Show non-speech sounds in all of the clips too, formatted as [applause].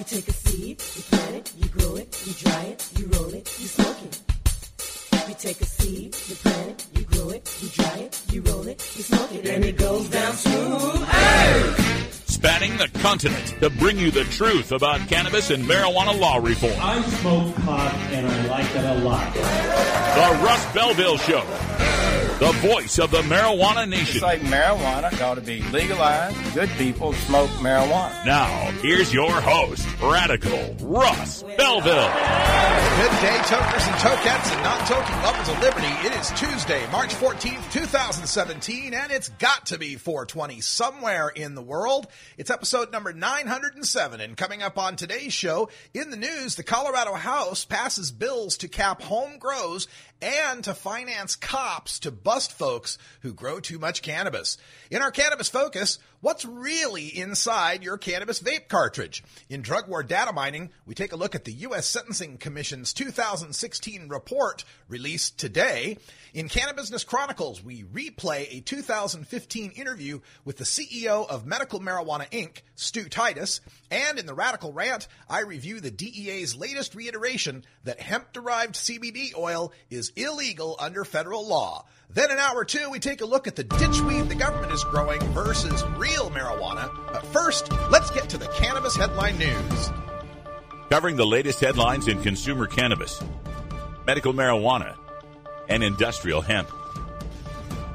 You take a seed, you plant it, you grow it, you dry it, you roll it, you smoke it. You take a seed, you plant it, you grow it, you dry it, you roll it, you smoke it, and it goes down smooth. Hey! Spanning the continent to bring you the truth about cannabis and marijuana law reform. I smoke pot and I like it a lot. The Russ Belville Show the voice of the marijuana nation. It's like marijuana ought to be legalized. Good people smoke marijuana. Now, here's your host, Radical Russ Belville. Good day, tokers and tokettes and non-toking lovers of liberty. It is Tuesday, March 14th, 2017, and it's got to be 420 somewhere in the world. It's episode number 907, and coming up on today's show, in the news, the Colorado House passes bills to cap home grows and to finance cops to bust folks who grow too much cannabis. In our Cannabis Focus, what's really inside your cannabis vape cartridge? In Drug War Data Mining, we take a look at the U.S. Sentencing Commission's 2016 report released today. In Cannabis Chronicles, we replay a 2015 interview with the CEO of Medical Marijuana Inc., Stu Titus. And in the Radical Rant, I review the DEA's latest reiteration that hemp derived CBD oil is illegal under federal law. Then in hour two, we take a look at the ditchweed the government is growing versus real marijuana. But first, let's get to the cannabis headline news. Covering the latest headlines in consumer cannabis, medical marijuana, and industrial hemp.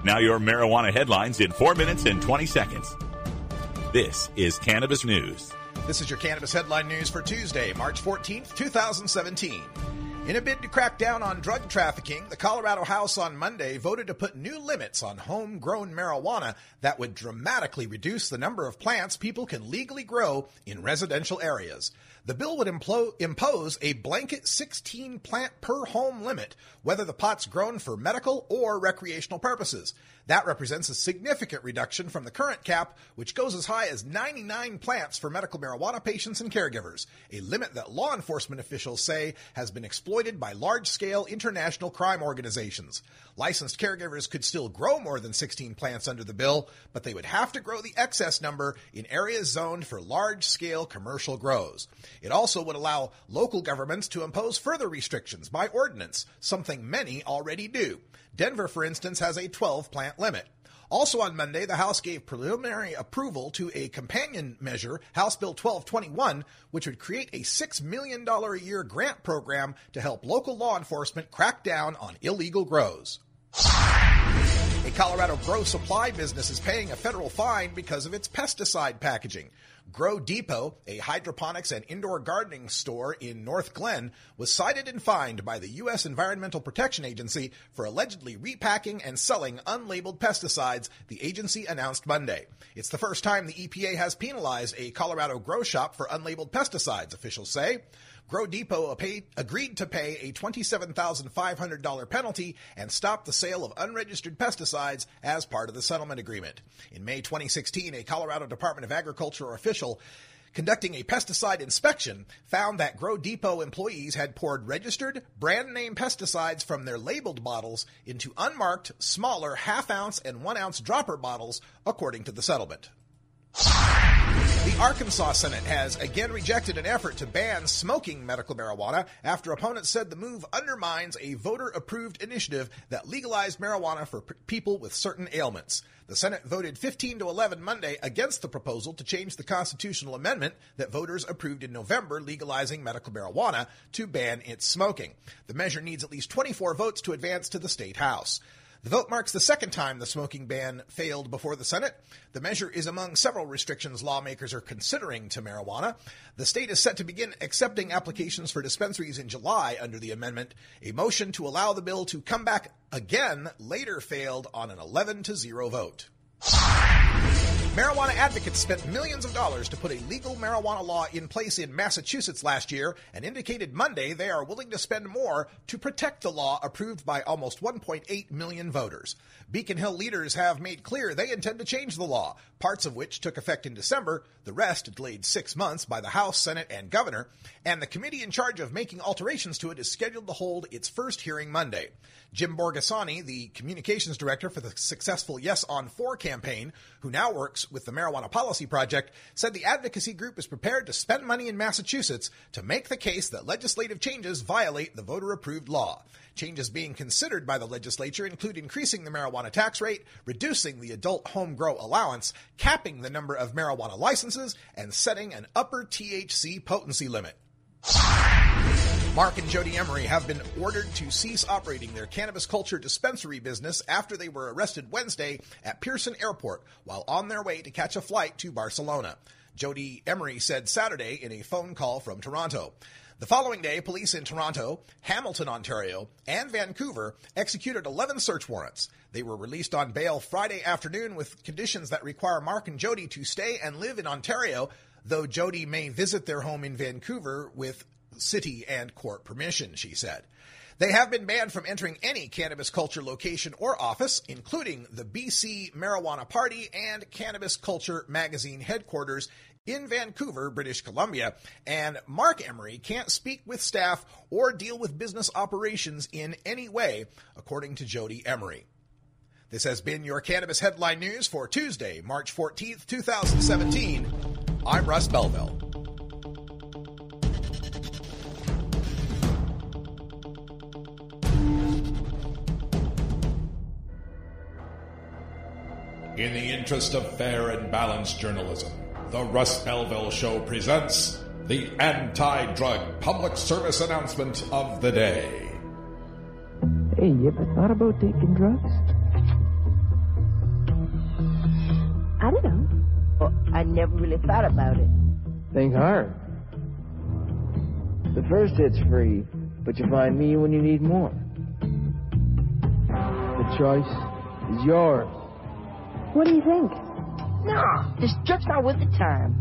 Now, your marijuana headlines in 4 minutes and 20 seconds. This is Cannabis News. This is your Cannabis Headline News for Tuesday, March 14th, 2017. In a bid to crack down on drug trafficking, the Colorado House on Monday voted to put new limits on homegrown marijuana that would dramatically reduce the number of plants people can legally grow in residential areas. The bill would impose a blanket 16 plant per home limit, whether the pot's grown for medical or recreational purposes. That represents a significant reduction from the current cap, which goes as high as 99 plants for medical marijuana patients and caregivers, a limit that law enforcement officials say has been exploited by large scale international crime organizations. Licensed caregivers could still grow more than 16 plants under the bill, but they would have to grow the excess number in areas zoned for large scale commercial grows. It also would allow local governments to impose further restrictions by ordinance, something many already do. Denver, for instance, has a 12 plant limit. Also on Monday, the House gave preliminary approval to a companion measure, House Bill 1221, which would create a $6 million a year grant program to help local law enforcement crack down on illegal grows. A Colorado grow supply business is paying a federal fine because of its pesticide packaging. Grow Depot, a hydroponics and indoor gardening store in Northglenn, was cited and fined by the U.S. Environmental Protection Agency for allegedly repacking and selling unlabeled pesticides, the agency announced Monday. It's the first time the EPA has penalized a Colorado grow shop for unlabeled pesticides, officials say. Grow Depot agreed to pay a $27,500 penalty and stop the sale of unregistered pesticides as part of the settlement agreement. In May 2016, a Colorado Department of Agriculture official conducting a pesticide inspection found that Grow Depot employees had poured registered brand name pesticides from their labeled bottles into unmarked, smaller half ounce and one ounce dropper bottles, according to the settlement. Arkansas Senate has again rejected an effort to ban smoking medical marijuana after opponents said the move undermines a voter approved initiative that legalized marijuana for people with certain ailments. The Senate voted 15 to 11 Monday against the proposal to change the constitutional amendment that voters approved in November legalizing medical marijuana to ban its smoking. The measure needs at least 24 votes to advance to the state house. The vote marks the second time the smoking ban failed before the Senate. The measure is among several restrictions lawmakers are considering to marijuana. The state is set to begin accepting applications for dispensaries in July under the amendment. A motion to allow the bill to come back again later failed on an 11 to 0 vote. Marijuana advocates spent millions of dollars to put a legal marijuana law in place in Massachusetts last year and indicated Monday they are willing to spend more to protect the law approved by almost 1.8 million voters. Beacon Hill leaders have made clear they intend to change the law, parts of which took effect in December, the rest delayed six months by the House, Senate, and Governor, and the committee in charge of making alterations to it is scheduled to hold its first hearing Monday. Jim Borghesani, the communications director for the successful Yes on 4 campaign, who now works with the Marijuana Policy Project, said the advocacy group is prepared to spend money in Massachusetts to make the case that legislative changes violate the voter approved law. Changes being considered by the legislature include increasing the marijuana tax rate, reducing the adult home grow allowance, capping the number of marijuana licenses, and setting an upper THC potency limit. Marc and Jodie Emery have been ordered to cease operating their cannabis culture dispensary business after they were arrested Wednesday at Pearson Airport while on their way to catch a flight to Barcelona. Jodie Emery said Saturday in a phone call from Toronto. The following day, police in Toronto, Hamilton, Ontario, and Vancouver executed 11 search warrants. They were released on bail Friday afternoon with conditions that require Marc and Jodie to stay and live in Ontario, though Jodie may visit their home in Vancouver with city and court permission, she said. They have been banned from entering any cannabis culture location or office, including the BC Marijuana Party and Cannabis Culture magazine headquarters in Vancouver, British Columbia, and Marc Emery can't speak with staff or deal with business operations in any way, according to Jodie Emery. This has been your Cannabis Headline News for Tuesday, March 14th, 2017. I'm Russ Belville. In the interest of fair and balanced journalism, the Russ Belville Show presents the anti drug public service announcement of the day. Hey, you ever thought about taking drugs? I never really thought about it. Think hard. The first hit's free, but you find me when you need more. The choice is yours. What do you think? Nah, this just not worth the time.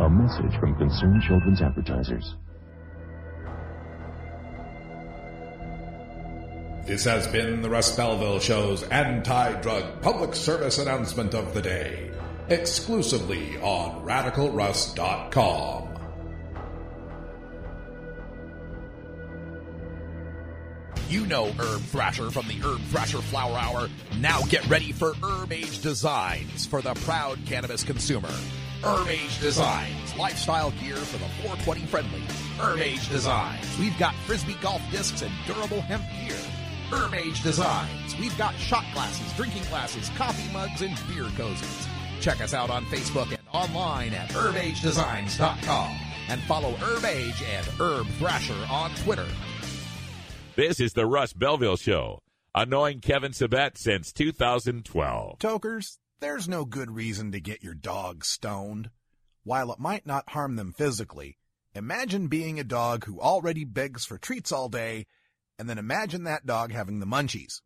A message from Concerned Children's Advertisers. This has been the Russ Belville Show's anti drug public service announcement of the day, exclusively on radicalruss.com. You know Herb Thrasher from the Herb Thrasher Flower Hour. Now get ready for Herb Age Designs for the proud cannabis consumer. Herb Age Designs, lifestyle gear for the 420 friendly. Herb Age Designs, we've got frisbee golf discs and durable hemp gear. Herb Age Designs, we've got shot glasses, drinking glasses, coffee mugs, and beer cozies. Check us out on Facebook and online at herbagedesigns.com and follow Herb Age and Herb Thrasher on Twitter. This is the Russ Belville Show, annoying Kevin Sabet since 2012. Tokers, there's no good reason to get your dog stoned. While it might not harm them physically, imagine being a dog who already begs for treats all day, and then imagine that dog having the munchies.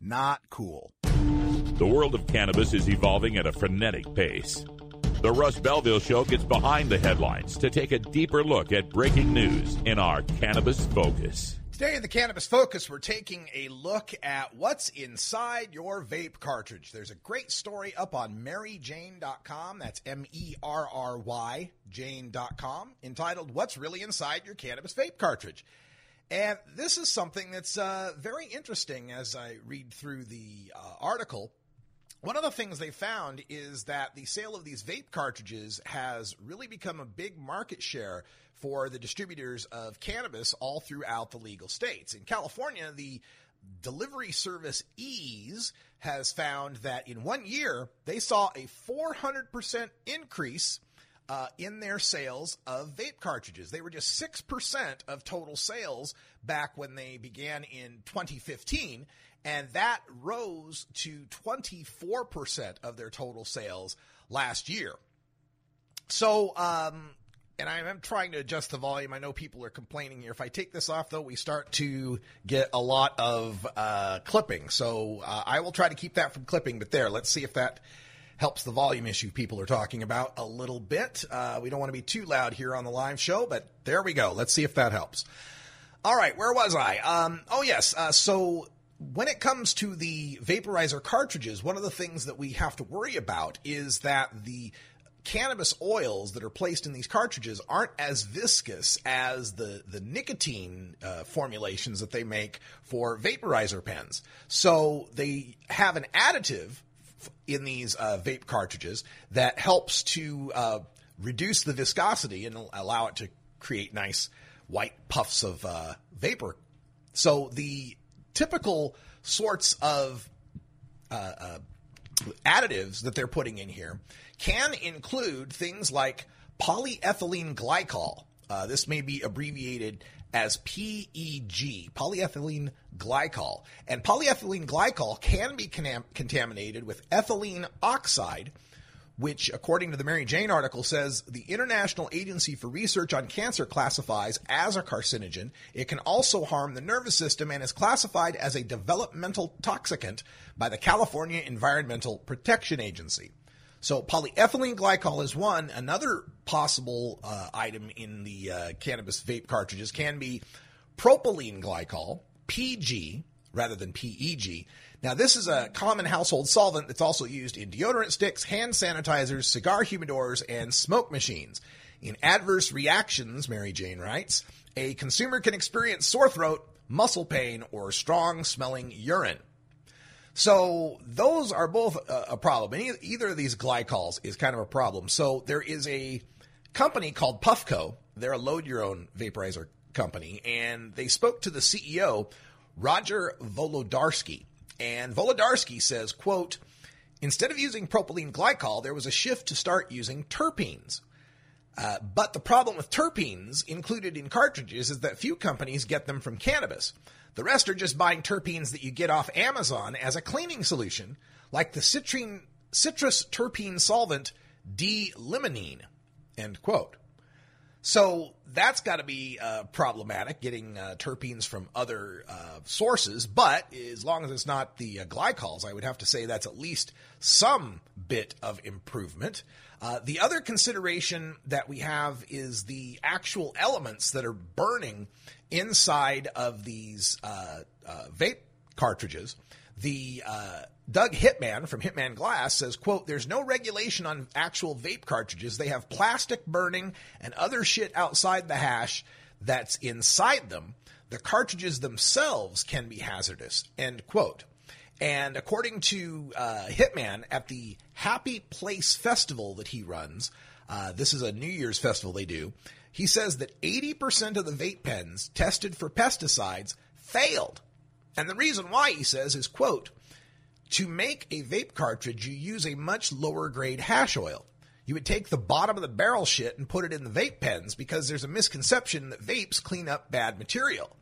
Not cool. The world of cannabis is evolving at a frenetic pace. The Russ Belville Show gets behind the headlines to take a deeper look at breaking news in our Cannabis Focus. Today in the Cannabis Focus, we're taking a look at what's inside your vape cartridge. There's a great story up on merryjane.com. That's M E R R Y, Jane.com, entitled What's Really Inside Your Cannabis Vape Cartridge. And this is something that's uh, very interesting as I read through the uh, article. One of the things they found is that the sale of these vape cartridges has really become a big market share for the distributors of cannabis all throughout the legal states. In California, the delivery service Eaze has found that in one year, they saw a 400% increase uh, in their sales of vape cartridges. They were just 6% of total sales back when they began in 2015, and that rose to 24% of their total sales last year. So, um, and I am trying to adjust the volume. I know people are complaining here. If I take this off, though, we start to get a lot of uh, clipping. So uh, I will try to keep that from clipping. But there, let's see if that helps the volume issue people are talking about a little bit. Uh, we don't want to be too loud here on the live show, but there we go. Let's see if that helps. All right, where was I? Um, oh, yes. Uh, so when it comes to the vaporizer cartridges, one of the things that we have to worry about is that the cannabis oils that are placed in these cartridges aren't as viscous as the, the nicotine uh, formulations that they make for vaporizer pens. So they have an additive in these uh, vape cartridges that helps to uh, reduce the viscosity and allow it to create nice white puffs of uh, vapor. So the typical sorts of uh, uh, additives that they're putting in here can include things like polyethylene glycol. Uh, this may be abbreviated as PEG, polyethylene glycol. And polyethylene glycol can be conam- contaminated with ethylene oxide, which, according to the Merry Jane article, says the International Agency for Research on Cancer classifies as a carcinogen. It can also harm the nervous system and is classified as a developmental toxicant by the California Environmental Protection Agency. So polyethylene glycol is one. Another possible uh, item in the uh, cannabis vape cartridges can be propylene glycol, PG, rather than PEG. Now, this is a common household solvent that's also used in deodorant sticks, hand sanitizers, cigar humidors, and smoke machines. In adverse reactions, Merry Jane writes, a consumer can experience sore throat, muscle pain, or strong smelling urine. So those are both a, a problem. And either of these glycols is kind of a problem. So there is a company called Puffco. They're a load your own vaporizer company, and they spoke to the CEO, Roger Volodarsky. And Volodarsky says, quote, instead of using propylene glycol, there was a shift to start using terpenes. Uh, but the problem with terpenes included in cartridges is that few companies get them from cannabis. The rest are just buying terpenes that you get off Amazon as a cleaning solution, like the citrine, citrus terpene solvent D-limonene. End quote. So that's got to be uh, problematic, getting uh, terpenes from other uh, sources. But as long as it's not the uh, glycols, I would have to say that's at least some bit of improvement. Uh, the other consideration that we have is the actual elements that are burning inside of these uh, uh, vape cartridges. The uh, Doug Hitman from Hitman Glass says, quote, there's no regulation on actual vape cartridges. They have plastic burning and other shit outside the hash that's inside them. The cartridges themselves can be hazardous, end quote. And according to uh, Hitman, at the Happy Place Festival that he runs, uh, this is a New Year's festival they do, he says that 80% of the vape pens tested for pesticides failed. And the reason why, he says, is quote, to make a vape cartridge, you use a much lower grade hash oil. You would take the bottom of the barrel shit and put it in the vape pens because there's a misconception that vapes clean up bad material.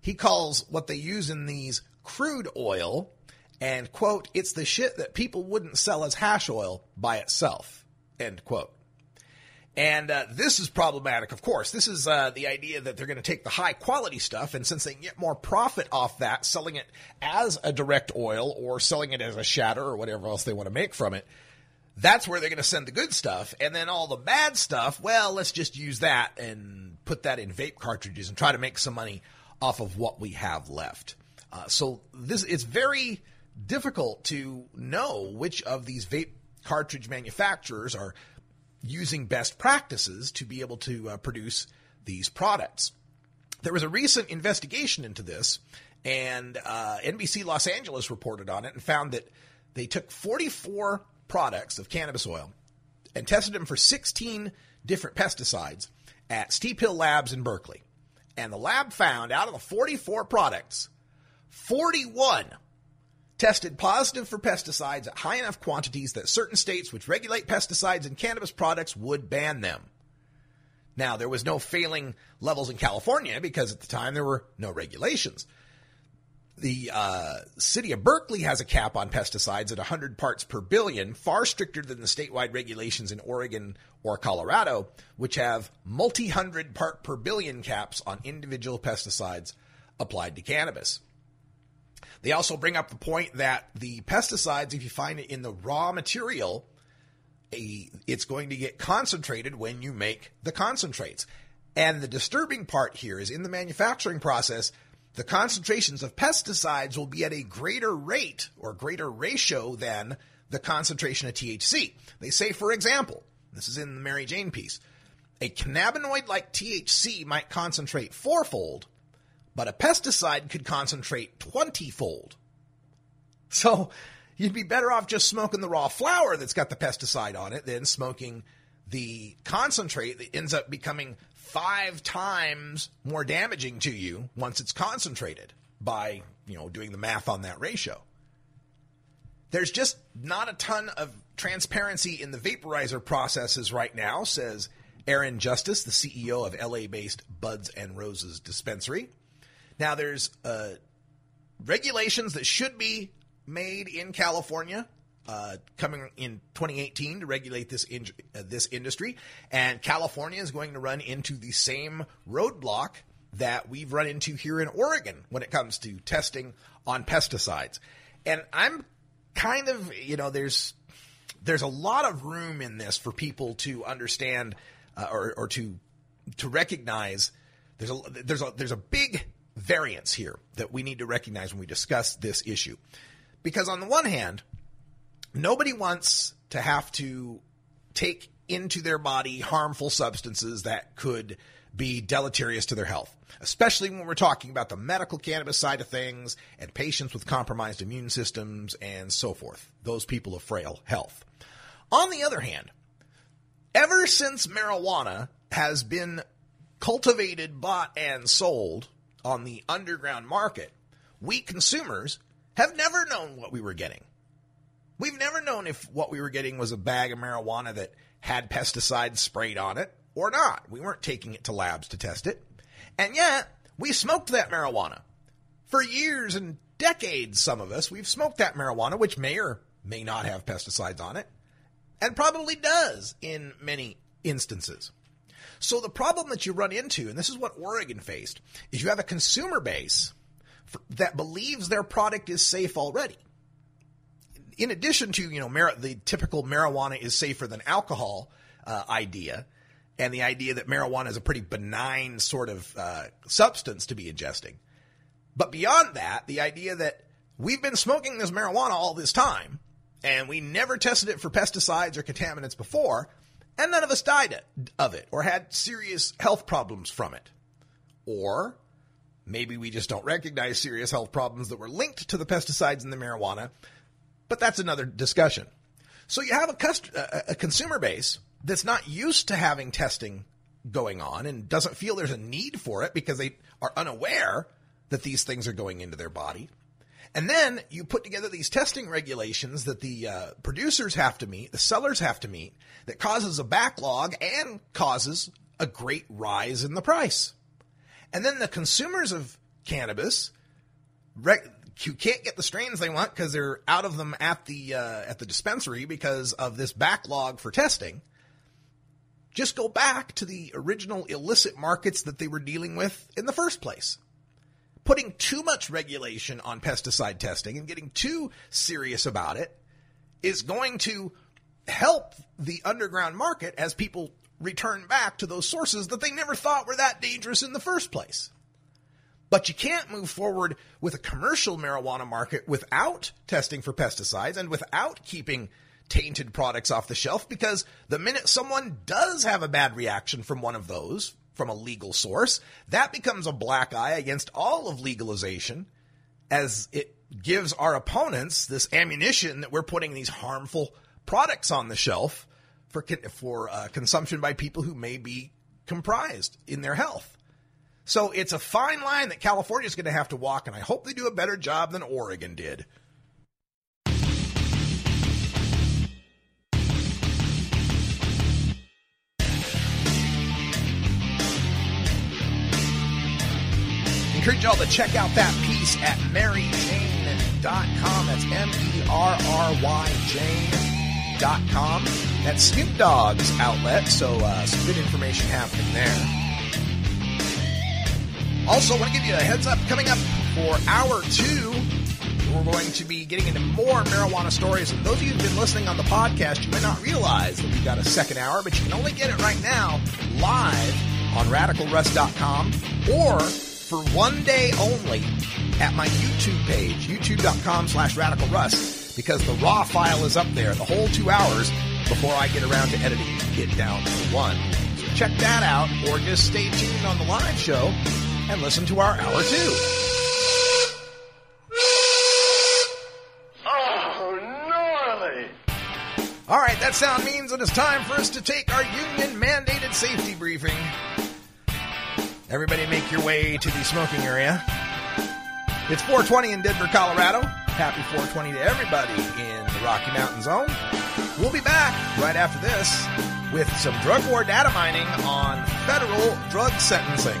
He calls what they use in these crude oil and quote, it's the shit that people wouldn't sell as hash oil by itself, end quote. And uh, this is problematic, of course. This is uh, the idea that they're going to take the high quality stuff, and since they get more profit off that, selling it as a direct oil or selling it as a shatter or whatever else they want to make from it, that's where they're going to send the good stuff. And then all the bad stuff, well, let's just use that and put that in vape cartridges and try to make some money off of what we have left. Uh, so this it's very difficult to know which of these vape cartridge manufacturers are using best practices to be able to uh, produce these products. There was a recent investigation into this, and uh, NBC Los Angeles reported on it and found that they took 44 products of cannabis oil and tested them for 16 different pesticides at Steep Hill Labs in Berkeley. And the lab found out of the 44 products, 41 tested positive for pesticides at high enough quantities that certain states which regulate pesticides in cannabis products would ban them. Now, there was no failing levels in California because at the time there were no regulations. The uh, city of Berkeley has a cap on pesticides at 100 parts per billion, far stricter than the statewide regulations in Oregon or Colorado, which have multi hundred part per billion caps on individual pesticides applied to cannabis. They also bring up the point that the pesticides, if you find it in the raw material, it's going to get concentrated when you make the concentrates. And the disturbing part here is in the manufacturing process, the concentrations of pesticides will be at a greater rate or greater ratio than the concentration of THC. They say, for example, This is in the Merry Jane piece. A cannabinoid like THC might concentrate fourfold, but a pesticide could concentrate 20 fold. So you'd be better off just smoking the raw flower that's got the pesticide on it than smoking the concentrate that ends up becoming five times more damaging to you once it's concentrated by, you know, doing the math on that ratio. There's just not a ton of transparency in the vaporizer processes right now, says Aaron Justis, the CEO of LA based Buds and Roses dispensary. Now, there's uh, regulations that should be made in California uh, coming in 2018 to regulate this in, uh, this industry, and California is going to run into the same roadblock that we've run into here in Oregon when it comes to testing on pesticides. And I'm kind of, you know, there's there's a lot of room in this for people to understand uh, or, or to to recognize there's a there's a there's a big variance here that we need to recognize when we discuss this issue. Because on the one hand, nobody wants to have to take into their body harmful substances that could be deleterious to their health, especially when we're talking about the medical cannabis side of things and patients with compromised immune systems and so forth, those people of frail health. On the other hand, ever since marijuana has been cultivated, bought, and sold on the underground market, we consumers have never known what we were getting. We've never known if what we were getting was a bag of marijuana that had pesticides sprayed on it or not. We weren't taking it to labs to test it. And yet, we smoked that marijuana. For years and decades, some of us, we've smoked that marijuana, which may or may not have pesticides on it, and probably does in many instances. So the problem that you run into, and this is what Oregon faced, is you have a consumer base that believes their product is safe already. In addition to, you know, mar- the typical marijuana is safer than alcohol uh, idea, and the idea that marijuana is a pretty benign sort of uh, substance to be ingesting. But beyond that, the idea that we've been smoking this marijuana all this time, and we never tested it for pesticides or contaminants before, and none of us died of it or had serious health problems from it. Or maybe we just don't recognize serious health problems that were linked to the pesticides in the marijuana, but that's another discussion. So you have a, cust- a consumer base that's not used to having testing going on and doesn't feel there's a need for it because they are unaware that these things are going into their body. And then you put together these testing regulations that the uh, producers have to meet, the sellers have to meet, that causes a backlog and causes a great rise in the price. And then the consumers of cannabis, rec- you can't get the strains they want because they're out of them at the uh, at the dispensary because of this backlog for testing. Just go back to the original illicit markets that they were dealing with in the first place putting too much regulation on pesticide testing and getting too serious about it is going to help the underground market as people return back to those sources that they never thought were that dangerous in the first place. But you can't move forward with a commercial marijuana market without testing for pesticides and without keeping tainted products off the shelf because the minute someone does have a bad reaction from one of those, from a legal source, that becomes a black eye against all of legalization as it gives our opponents this ammunition that we're putting these harmful products on the shelf for for uh, consumption by people who may be comprised in their health. So it's a fine line that California is going to have to walk, and I hope they do a better job than Oregon did. Encourage y'all to check out that piece at merryjane.com. That's M-E-R-R-Y Jane.com. That's Snoop Dogg's outlet, so uh, some good information happening there. Also, want to give you a heads up coming up for hour two. We're going to be getting into more marijuana stories. And those of you who've been listening on the podcast, you may not realize that we've got a second hour, but you can only get it right now live on radicalruss.com or for one day only at my YouTube page, youtube.com slash radicalruss, because the raw file is up there, the whole two hours. before I get around to editing it down to one. So check that out, or just stay tuned on the live show and listen to our hour two. Oh! All right, that sound means it is time for us to take our union mandated safety briefing. Everybody make your way to the smoking area. It's 420 in Denver, Colorado. Happy 420 to everybody in the Rocky Mountain Zone. We'll be back right after this with some drug war data mining on federal drug sentencing.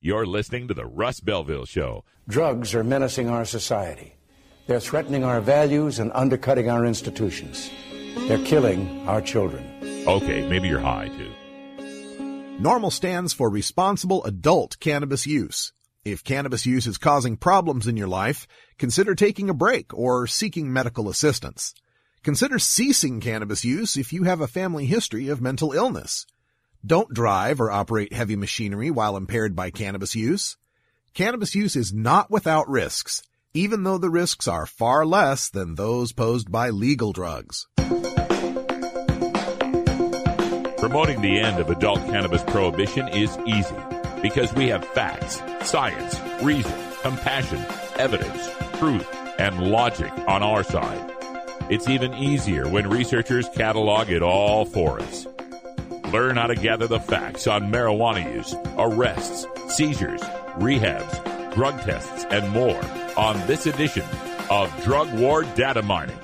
You're listening to the Russ Belville Show. Drugs are menacing our society. They're threatening our values and undercutting our institutions. They're killing our children. Okay, maybe you're high too. NORML stands for responsible adult cannabis use. If cannabis use is causing problems in your life, consider taking a break or seeking medical assistance. Consider ceasing cannabis use if you have a family history of mental illness. Don't drive or operate heavy machinery while impaired by cannabis use. Cannabis use is not without risks, even though the risks are far less than those posed by legal drugs. Promoting the end of adult cannabis prohibition is easy because we have facts, science, reason, compassion, evidence, truth, and logic on our side. It's even easier when researchers catalog it all for us. Learn how to gather the facts on marijuana use, arrests, seizures, rehabs, drug tests, and more on this edition of Drug War Data Mining.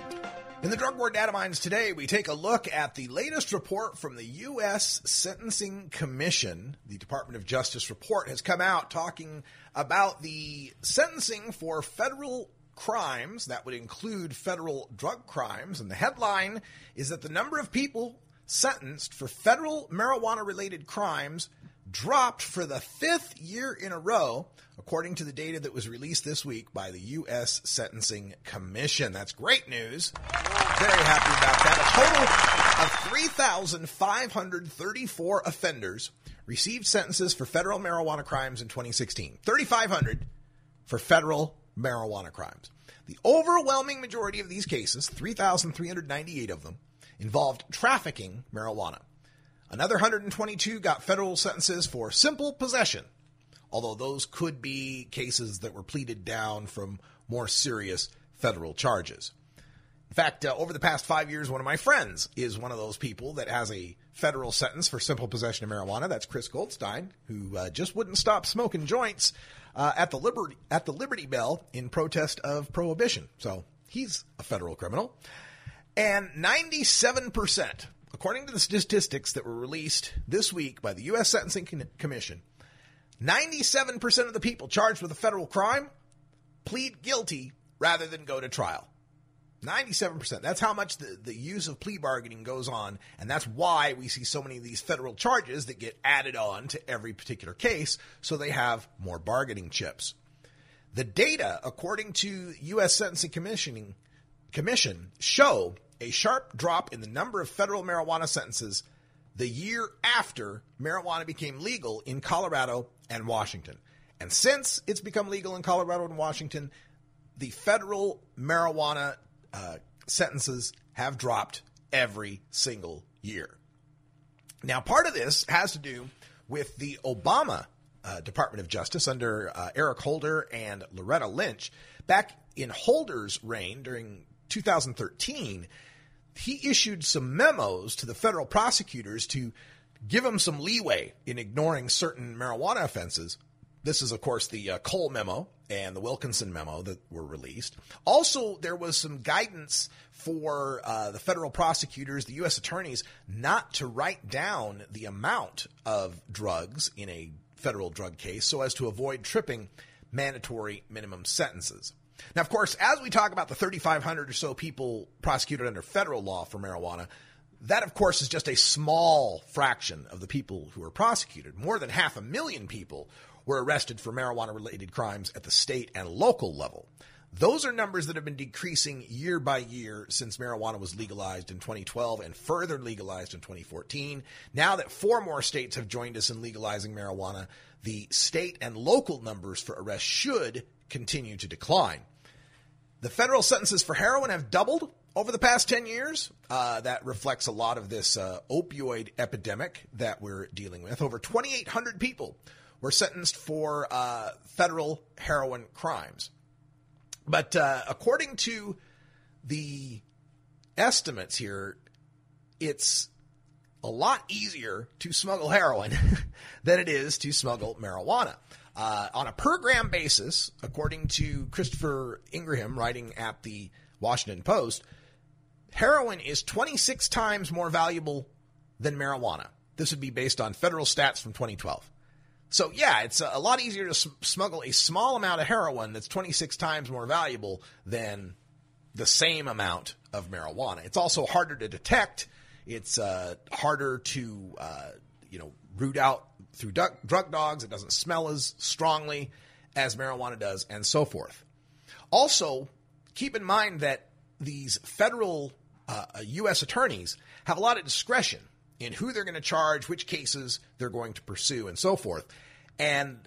In the Drug War Data Mines today, we take a look at the latest report from the U.S. Sentencing Commission. The Department of Justice report has come out talking about the sentencing for federal crimes that would include federal drug crimes. And the headline is that the number of people sentenced for federal marijuana related crimes dropped for the fifth year in a row, according to the data that was released this week by the U.S. Sentencing Commission. That's great news. Very happy about that. A total of 3,534 offenders received sentences for federal marijuana crimes in 2016. 3,500 for federal marijuana crimes. The overwhelming majority of these cases, 3,398 of them, involved trafficking marijuana. Another 122 got federal sentences for simple possession, although those could be cases that were pleaded down from more serious federal charges. In fact, uh, over the past five years, one of my friends is one of those people that has a federal sentence for simple possession of marijuana. That's Chris Goldstein, who uh, just wouldn't stop smoking joints uh, at the Liberty at the Liberty Bell in protest of prohibition. So he's a federal criminal. And 97%, according to the statistics that were released this week by the U.S. Sentencing Commission, 97% of the people charged with a federal crime plead guilty rather than go to trial. 97%. That's how much the, the use of plea bargaining goes on. And that's why we see so many of these federal charges that get added on to every particular case so they have more bargaining chips. The data, according to U.S. Sentencing Commissioning, Commission, show a sharp drop in the number of federal marijuana sentences the year after marijuana became legal in Colorado and Washington. And since it's become legal in Colorado and Washington, the federal marijuana uh, sentences have dropped every single year. Now, part of this has to do with the Obama uh, Department of Justice under uh, Eric Holder and Loretta Lynch. Back in Holder's reign during 2013, he issued some memos to the federal prosecutors to give them some leeway in ignoring certain marijuana offenses. This is, of course, the uh, Cole memo and the Wilkinson memo that were released. Also, there was some guidance for uh, the federal prosecutors, the U.S. attorneys, not to write down the amount of drugs in a federal drug case so as to avoid tripping mandatory minimum sentences. Now, of course, as we talk about the 3,500 or so people prosecuted under federal law for marijuana, that, of course, is just a small fraction of the people who are prosecuted. More than half a million people were arrested for marijuana related crimes at the state and local level. Those are numbers that have been decreasing year by year since marijuana was legalized in 2012 and further legalized in 2014. Now that four more states have joined us in legalizing marijuana, the state and local numbers for arrests should continue to decline. The federal sentences for heroin have doubled over the past 10 years. Uh, that reflects a lot of this uh, opioid epidemic that we're dealing with. Over 2,800 people were sentenced for uh, federal heroin crimes. But uh, according to the estimates here, it's a lot easier to smuggle heroin [laughs] than it is to smuggle marijuana. Uh, on a per gram basis, according to Christopher Ingraham writing at the Washington Post, heroin is 26 times more valuable than marijuana. This would be based on federal stats from 2012. So yeah, it's a lot easier to smuggle a small amount of heroin that's 26 times more valuable than the same amount of marijuana. It's also harder to detect. It's uh, harder to uh, you know root out through drug dogs. It doesn't smell as strongly as marijuana does, and so forth. Also, keep in mind that these federal uh, U.S. attorneys have a lot of discretion in who they're going to charge, which cases they're going to pursue, and so forth. And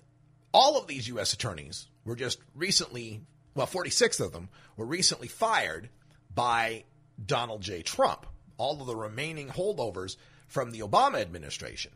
all of these U.S. attorneys were just recently, well, 46 of them were recently fired by Donald J. Trump, all of the remaining holdovers from the Obama administration.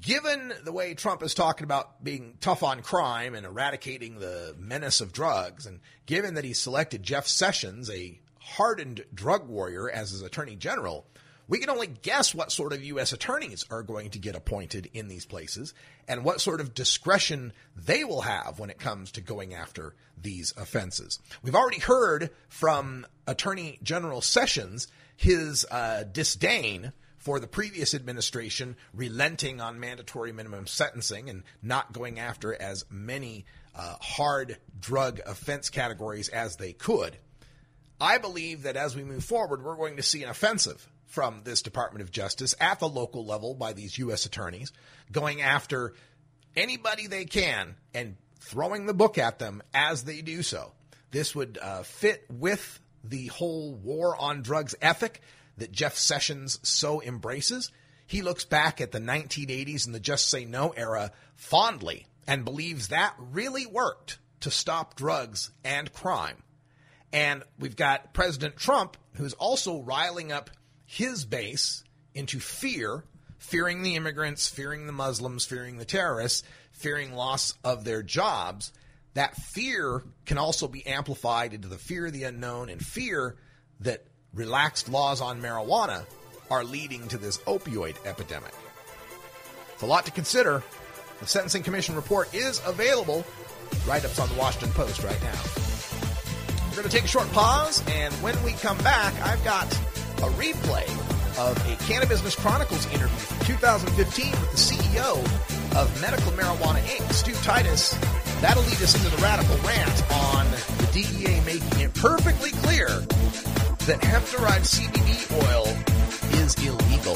Given the way Trump is talking about being tough on crime and eradicating the menace of drugs, and given that he selected Jeff Sessions, a hardened drug warrior, as his attorney general, we can only guess what sort of U.S. attorneys are going to get appointed in these places and what sort of discretion they will have when it comes to going after these offenses. We've already heard from Attorney General Sessions his uh, disdain for the previous administration relenting on mandatory minimum sentencing and not going after as many uh, hard drug offense categories as they could. I believe that as we move forward, we're going to see an offensive from this Department of Justice at the local level by these U.S. attorneys, going after anybody they can and throwing the book at them as they do so. This would uh, fit with the whole war on drugs ethic that Jeff Sessions so embraces. He looks back at the 1980s and the Just Say No era fondly and believes that really worked to stop drugs and crime. And we've got President Trump, who's also riling up his base into fear, fearing the immigrants, fearing the Muslims, fearing the terrorists, fearing loss of their jobs. That fear can also be amplified into the fear of the unknown and fear that relaxed laws on marijuana are leading to this opioid epidemic. It's a lot to consider. The Sentencing Commission report is available. Write ups on the Washington Post right now. We're going to take a short pause, and when we come back, I've got a replay of a Cannabis Chronicles interview from 2015 with the CEO of Medical Marijuana Inc., Stu Titus. That'll lead us into the radical rant on the DEA making it perfectly clear that hemp-derived CBD oil is illegal.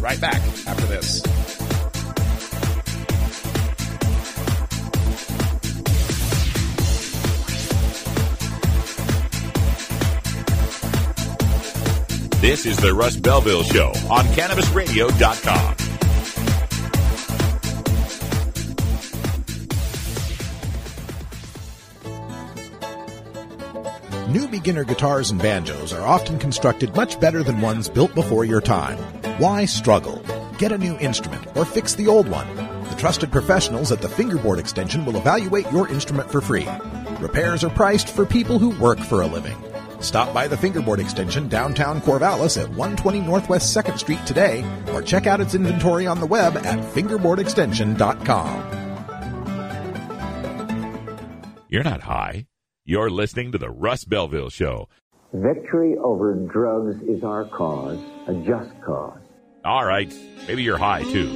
Right back after this. This is the Russ Belville Show on CannabisRadio.com. New beginner guitars and banjos are often constructed much better than ones built before your time. Why struggle? Get a new instrument or fix the old one. The trusted professionals at the Fingerboard Extension will evaluate your instrument for free. Repairs are priced for people who work for a living. Stop by the Fingerboard Extension downtown Corvallis at 120 Northwest 2nd Street today or check out its inventory on the web at fingerboardextension.com. You're not high. You're listening to the Russ Belville Show. Victory over drugs is our cause, a just cause. All right. Maybe you're high too.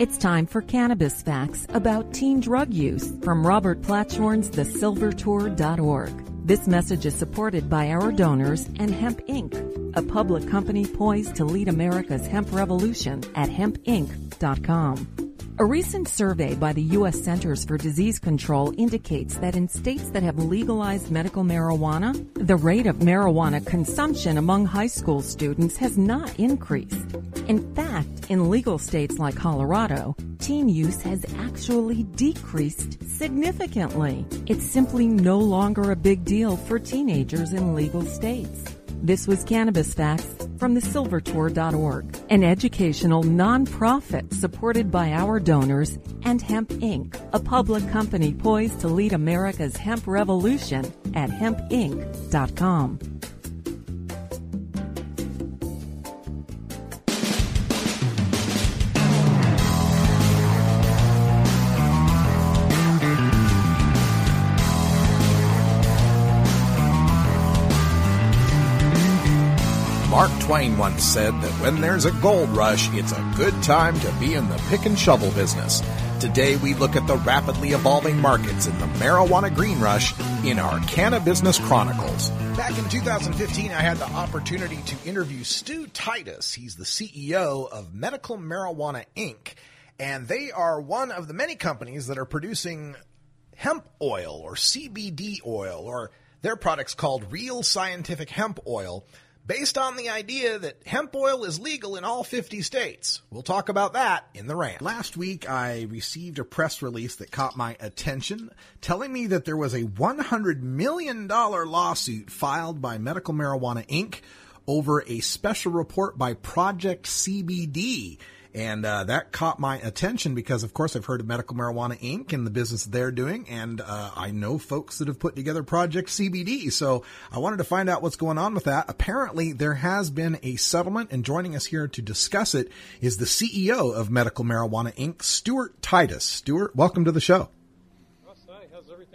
It's time for cannabis facts about teen drug use from Robert Platshorn's thesilvertour.org. This message is supported by our donors and Hemp Inc., a public company poised to lead America's hemp revolution at hempinc.com. A recent survey by the U.S. Centers for Disease Control indicates that in states that have legalized medical marijuana, the rate of marijuana consumption among high school students has not increased. In fact, in legal states like Colorado, teen use has actually decreased significantly. It's simply no longer a big deal for teenagers in legal states. This was Cannabis Facts from thesilvertour.org, an educational nonprofit supported by our donors and Hemp Inc., a public company poised to lead America's hemp revolution at hempinc.com. Twain once said that when there's a gold rush, it's a good time to be in the pick and shovel business. Today we look at the rapidly evolving markets in the marijuana green rush in our Canna Business Chronicles. Back in 2015, I had the opportunity to interview Stu Titus. He's the CEO of Medical Marijuana Inc., and they are one of the many companies that are producing hemp oil or CBD oil, or their products called Real Scientific Hemp Oil based on the idea that hemp oil is legal in all 50 states. We'll talk about that in the rant. Last week, I received a press release that caught my attention, telling me that there was a $100 million lawsuit filed by Medical Marijuana Inc. over a special report by Project CBD. And uh, that caught my attention because, of course, I've heard of Medical Marijuana Inc. and the business they're doing, and uh, I know folks that have put together Project CBD. So I wanted to find out what's going on with that. Apparently, there has been a settlement, and joining us here to discuss it is the CEO of Medical Marijuana Inc., Stuart Titus. Stuart, welcome to the show.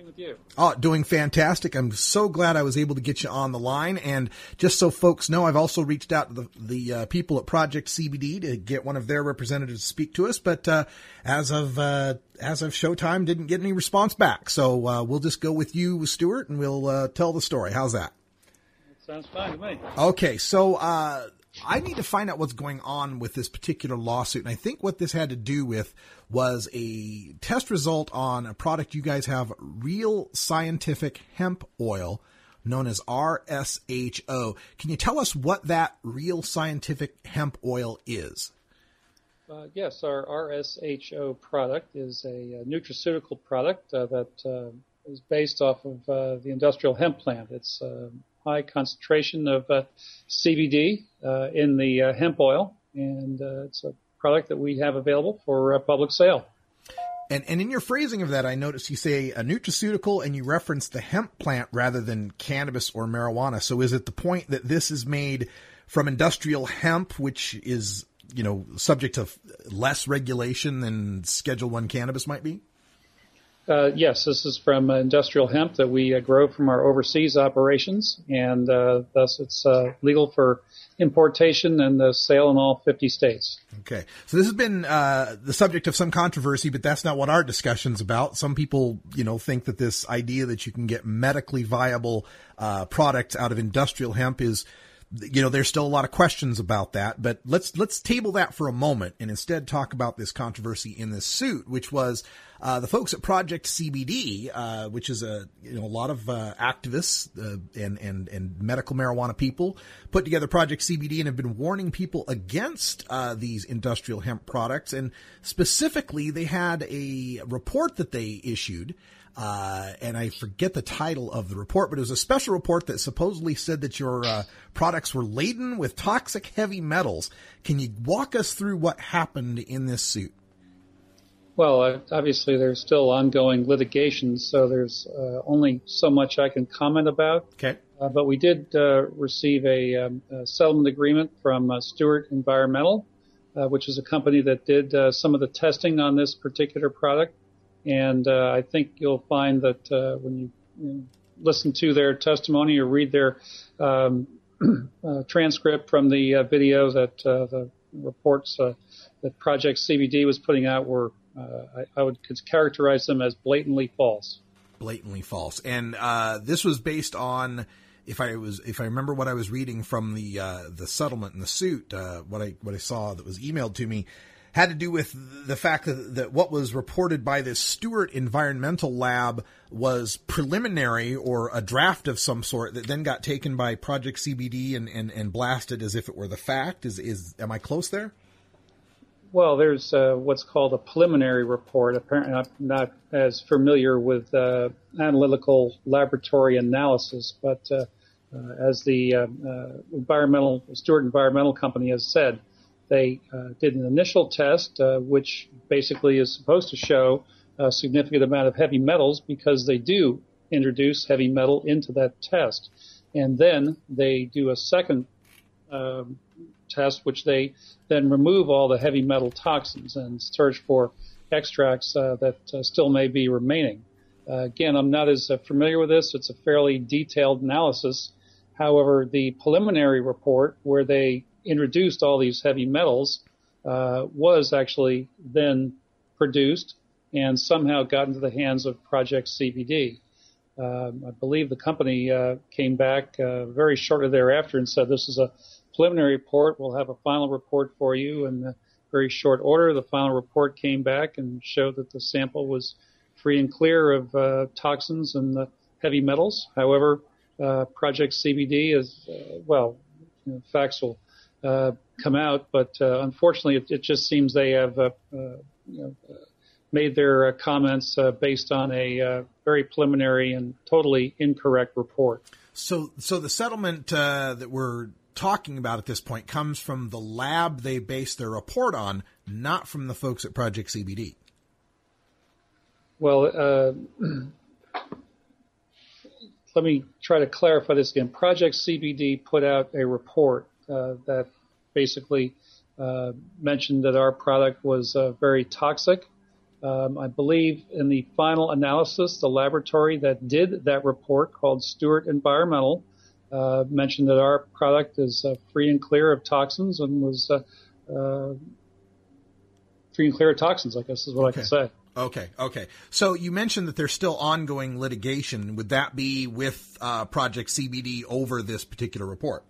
Everything with you? Oh, doing fantastic. I'm so glad I was able to get you on the line. And just so folks know, I've also reached out to the, the uh, people at Project CBD to get one of their representatives to speak to us. But uh, as of uh, as of Showtime, didn't get any response back. So uh, we'll just go with you, Stuart, and we'll uh, tell the story. How's that? Sounds fine to me. Okay, so uh, I need to find out what's going on with this particular lawsuit. And I think what this had to do with was a test result on a product you guys have, real scientific hemp oil known as RSHO. Can you tell us what that real scientific hemp oil is? Uh, yes, our RSHO product is a, a nutraceutical product uh, that uh, is based off of uh, the industrial hemp plant. It's a high concentration of uh, CBD uh, in the hemp oil, and it's a product that we have available for public sale. And, and in your phrasing of that, I noticed you say a nutraceutical and you reference the hemp plant rather than cannabis or marijuana. So is it the point that this is made from industrial hemp, which is, you know, subject to less regulation than Schedule One cannabis might be? Uh, yes, this is from uh, industrial hemp that we uh, grow from our overseas operations, and uh, thus it's uh, legal for importation and the sale in all 50 states. Okay, so this has been uh, the subject of some controversy, but that's not what our discussion's about. Some people, you know, think that this idea that you can get medically viable products out of industrial hemp is you know, there's still a lot of questions about that, but let's let's table that for a moment and instead talk about this controversy in this suit, which was uh, the folks at Project CBD, uh, which is a you know a lot of uh, activists uh, and and and medical marijuana people put together Project CBD and have been warning people against uh, these industrial hemp products, and specifically they had a report that they issued. Uh, and I forget the title of the report, but it was a special report that supposedly said that your uh, products were laden with toxic heavy metals. Can you walk us through what happened in this suit? Well, obviously there's still ongoing litigation, so there's uh, only so much I can comment about. Okay. Uh, but we did uh, receive a, um, a, settlement agreement from Stewart Environmental, which is a company that did some of the testing on this particular product. And uh, I think you'll find that uh, when you, you know, listen to their testimony or read their um, [clears throat] uh, transcript from the uh, video, that uh, the reports uh, that Project CBD was putting out were, I, I, would characterize them as blatantly false. Blatantly false, and this was based on. If I was, if I remember what I was reading from the uh, the settlement and the suit, uh, what I what I saw that was emailed to me, had to do with the fact that, that what was reported by this Stewart Environmental Lab was preliminary or a draft of some sort that then got taken by Project CBD and, and, and blasted as if it were the fact. Is is am I close there? Well, there's uh, what's called a preliminary report. Apparently, I'm not as familiar with uh, analytical laboratory analysis, but uh, uh as the uh, uh, environmental Stewart Environmental Company has said, they uh, did an initial test, uh, which basically is supposed to show a significant amount of heavy metals because they do introduce heavy metal into that test. And then they do a second um, test, which they then remove all the heavy metal toxins and search for extracts uh, that uh, still may be remaining. Uh, again, I'm not as uh, familiar with this. It's a fairly detailed analysis. However, the preliminary report, where they introduced all these heavy metals uh, was actually then produced and somehow got into the hands of Project CBD. Um, I believe the company uh, came back uh, very shortly thereafter and said, This is a preliminary report. We'll have a final report for you in very short order. The final report came back and showed that the sample was free and clear of uh, toxins and the heavy metals. However, uh, Project CBD is, uh, well, you know, facts will come out, but uh, unfortunately, it, it, just seems they have uh, uh you know, uh, made their comments based on a very preliminary and totally incorrect report. So, so the settlement that we're talking about at this point comes from the lab they based their report on, not from the folks at Project CBD. Well, [clears throat] let me try to clarify this again. Project CBD put out a report uh, that basically uh, mentioned that our product was uh, very toxic. Um, I believe in the final analysis, the laboratory that did that report called Stewart Environmental uh, mentioned that our product is uh, free and clear of toxins and was uh, uh, free and clear of toxins, I guess is what okay. I can say. Okay, okay. So you mentioned that there's still ongoing litigation. Would that be with Project CBD over this particular report?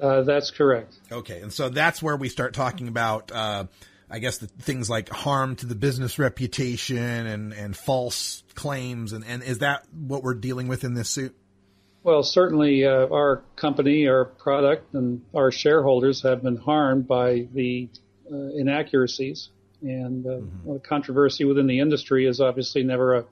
Uh, that's correct. Okay, and so that's where we start talking about, uh, I guess, the things like harm to the business reputation and, and false claims, and, and is that what we're dealing with in this suit? Well, certainly uh, our company, our product, and our shareholders have been harmed by the uh, inaccuracies, and uh, mm-hmm. controversy within the industry is obviously never a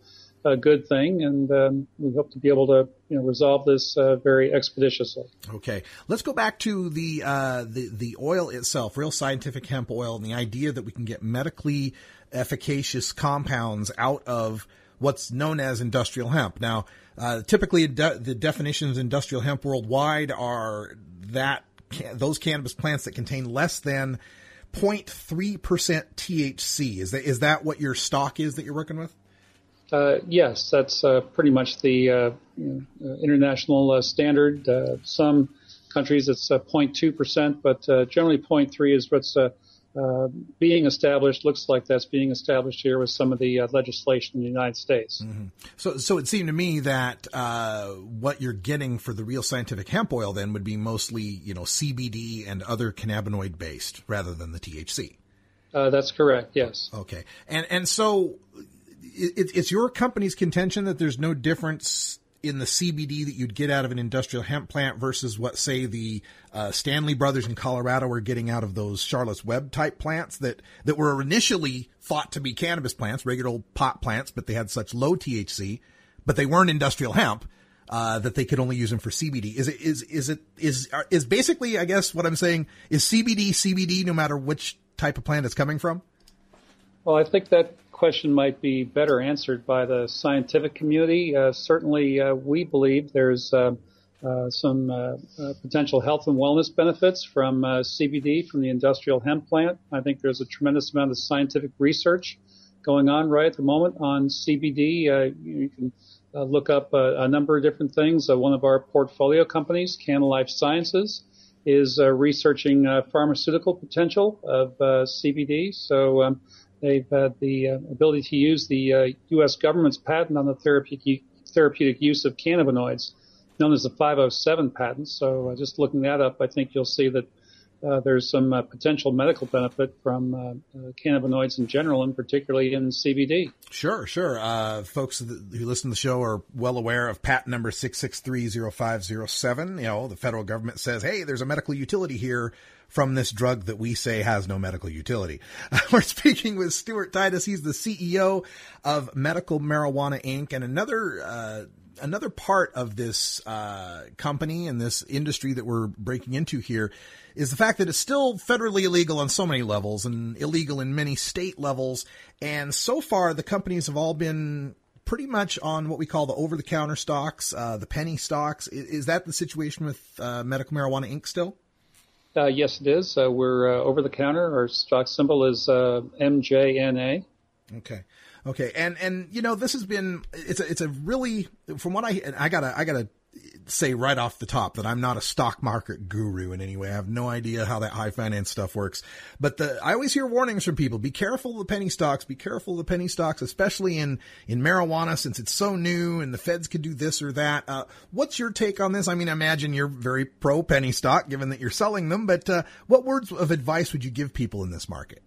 a good thing, and um, we hope to be able to you know, resolve this uh, very expeditiously. Okay, let's go back to the uh, the the oil itself, real scientific hemp oil, and the idea that we can get medically efficacious compounds out of what's known as industrial hemp. Now, uh, typically de- the definitions industrial hemp worldwide are that those cannabis plants that contain less than 0.3% THC. Is that is that what your stock is that you're working with? Uh, yes, that's uh, pretty much the uh, you know, international uh, standard. Uh, some countries it's 0.2%, but generally 0.3 is what's being established. Looks like that's being established here with some of the legislation in the United States. Mm-hmm. So, so it seemed to me that what you're getting for the real scientific hemp oil then would be mostly, you know, CBD and other cannabinoid based rather than the THC. that's correct. Yes. Okay. And and so it, it's your company's contention that there's no difference in the CBD that you'd get out of an industrial hemp plant versus what, say, the uh, Stanley Brothers in Colorado were getting out of those Charlotte's Web type plants that that were initially thought to be cannabis plants, regular old pot plants, but they had such low THC, but they weren't industrial hemp. Uh, that they could only use them for CBD. Is it is is it is is basically I guess what I'm saying is CBD CBD no matter which type of plant it's coming from. Well, I think that question might be better answered by the scientific community. Uh, certainly, uh, we believe there's uh, uh some uh, potential health and wellness benefits from CBD from the industrial hemp plant. I think there's a tremendous amount of scientific research going on right at the moment on CBD. you can look up a, a, number of different things. one of our portfolio companies, Kannalife Sciences, is uh, researching uh, pharmaceutical potential of uh, CBD. So um, they've had the uh, ability to use the U.S. government's patent on the therapeutic therapeutic use of cannabinoids, known as the 507 patent. So just looking that up, I think you'll see that uh, there's some uh, potential medical benefit from uh, uh cannabinoids in general, and particularly in CBD. Sure, sure. Uh, folks who listen to the show are well aware of patent number 6630507. You know, the federal government says, hey, there's a medical utility here from this drug that we say has no medical utility. [laughs] we're speaking with Stuart Titus. He's the CEO of Medical Marijuana Inc. and another another part of this uh, company and this industry that we're breaking into here is the fact that it's still federally illegal on so many levels and illegal in many state levels. And so far, the companies have all been pretty much on what we call the over-the-counter stocks, uh, the penny stocks. Is, is, that the situation with uh, Medical Marijuana Inc. still? Uh, yes, it is. Uh, we're uh, over the counter. Our stock symbol is uh, MJNA. Okay. Okay, and and you know this has been it's a it's a really from what I I gotta I gotta say right off the top that I'm not a stock market guru in any way. I have no idea how that high finance stuff works. But the I always hear warnings from people: be careful of the penny stocks. Be careful of the penny stocks, especially in in marijuana since it's so new and the feds could do this or that. Uh, what's your take on this? I mean, I imagine you're very pro penny stock, given that you're selling them. But uh, what words of advice would you give people in this market?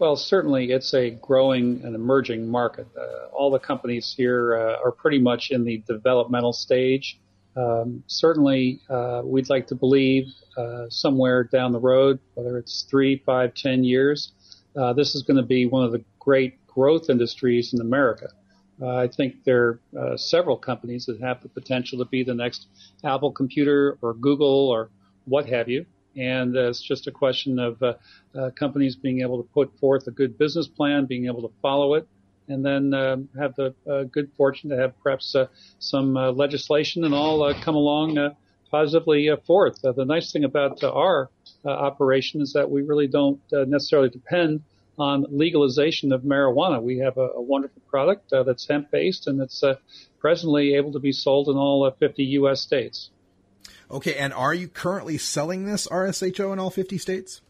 Well, certainly it's a growing and emerging market. Uh, all the companies here uh, are pretty much in the developmental stage. Um, certainly, uh, we'd like to believe uh, somewhere down the road, whether it's three, five, ten years, uh, this is going to be one of the great growth industries in America. Uh, I think there are several companies that have the potential to be the next Apple computer or Google or what have you and uh, it's just a question of uh, uh, companies being able to put forth a good business plan, being able to follow it, and then um, have the uh, good fortune to have perhaps uh, some uh, legislation and all come along positively forth. the nice thing about our operation is that we really don't necessarily depend on legalization of marijuana. We have a, a wonderful product that's hemp based and it's presently able to be sold in all 50 U.S. states. Okay, and are you currently selling this RSHO in all 50 states?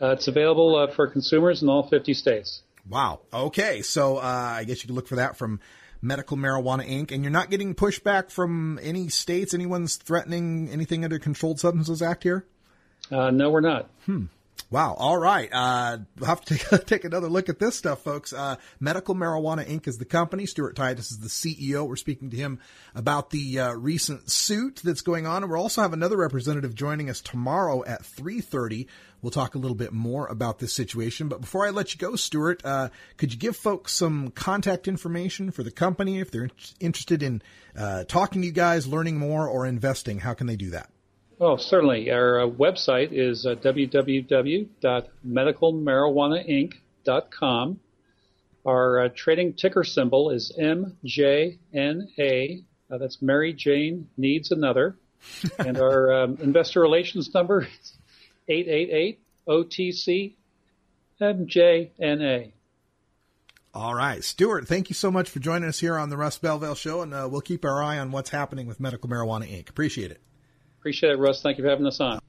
Uh, it's available uh, for consumers in all 50 states. Wow. Okay, so uh, I guess you can look for that from Medical Marijuana Inc. And you're not getting pushback from any states? Anyone's threatening anything under Controlled Substances Act here? Uh, no, we're not. Hmm. Wow. All right. Uh, we'll have to [laughs] take, take, another look at this stuff, folks. Uh, Medical Marijuana Inc. is the company. Stuart Titus is the CEO. We're speaking to him about the uh, recent suit that's going on. And we'll also have another representative joining us tomorrow at 3.30. We'll talk a little bit more about this situation. But before I let you go, Stuart, uh, could you give folks some contact information for the company if they're interested in uh, talking to you guys, learning more, or investing? How can they do that? Oh, certainly. Our uh, website is uh, www.medicalmarijuanainc.com. Our uh, trading ticker symbol is MJNA. Uh, that's Mary Jane Needs Another. [laughs] and our um, investor relations number is 888 OTC MJNA. All right. Stuart, thank you so much for joining us here on the Russ Belville Show, and uh, we'll keep our eye on what's happening with Medical Marijuana Inc. Appreciate it. Appreciate it, Russ. Thank you for having us on.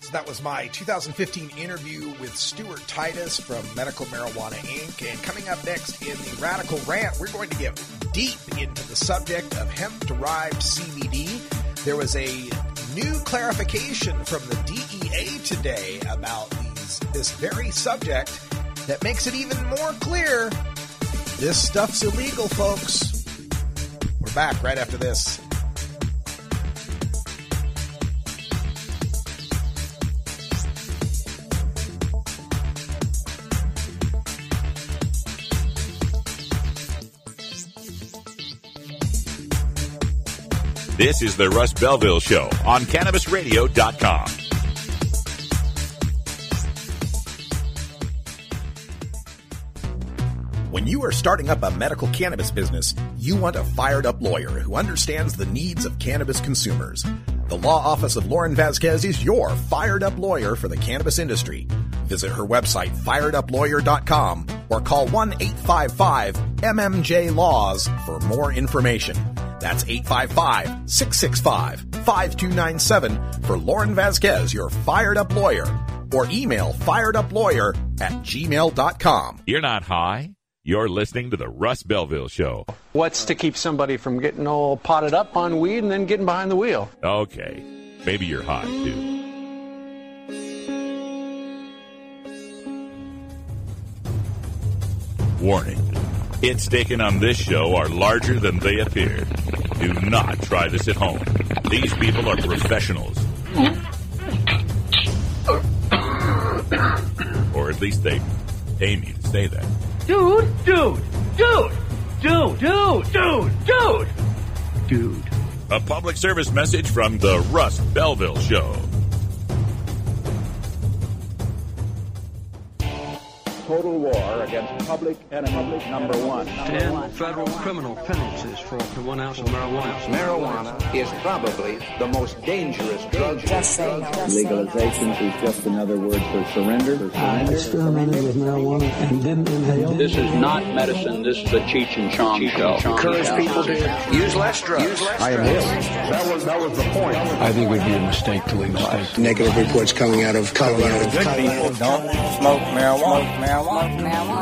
So that was my 2015 interview with Stuart Titus from Medical Marijuana Inc. And coming up next in the Radical Rant, we're going to get deep into the subject of hemp derived CBD. There was a new clarification from the DEA today about these, this very subject that makes it even more clear this stuff's illegal, folks. We're back right after this. This is the Russ Belville Show on CannabisRadio.com. When you are starting up a medical cannabis business, you want a fired up lawyer who understands the needs of cannabis consumers. The law office of Lauren Vazquez is your fired up lawyer for the cannabis industry. Visit her website, fireduplawyer.com, or call 1 855 MMJ Laws for more information. That's 855 665 5297 for Lauren Vazquez, your fired up lawyer, or email fireduplawyer at gmail.com. You're not high. You're listening to the Russ Belville Show. What's to keep somebody from getting all potted up on weed and then getting behind the wheel? Okay, maybe you're high too. Warning. Hits taken on this show are larger than they appear. Do not try this at home. These people are professionals. or at least they pay me to say that. Dude, dude, dude, dude, dude, dude, dude, Dude. A public service message from the Russ Belville Show. Against public enemy number one. Ten federal criminal penalties for up to one ounce of marijuana. Marijuana is probably the most dangerous drug. Legalization is just another word for surrender. I experimented with marijuana and didn't inhale. This is not medicine. This is a Cheech and Chong show. Encourage people to use less drugs. I inhale. That was that was the point. I think it would be a mistake to legalize. Negative reports coming out of Colorado. Good people don't smoke marijuana. Marijuana. The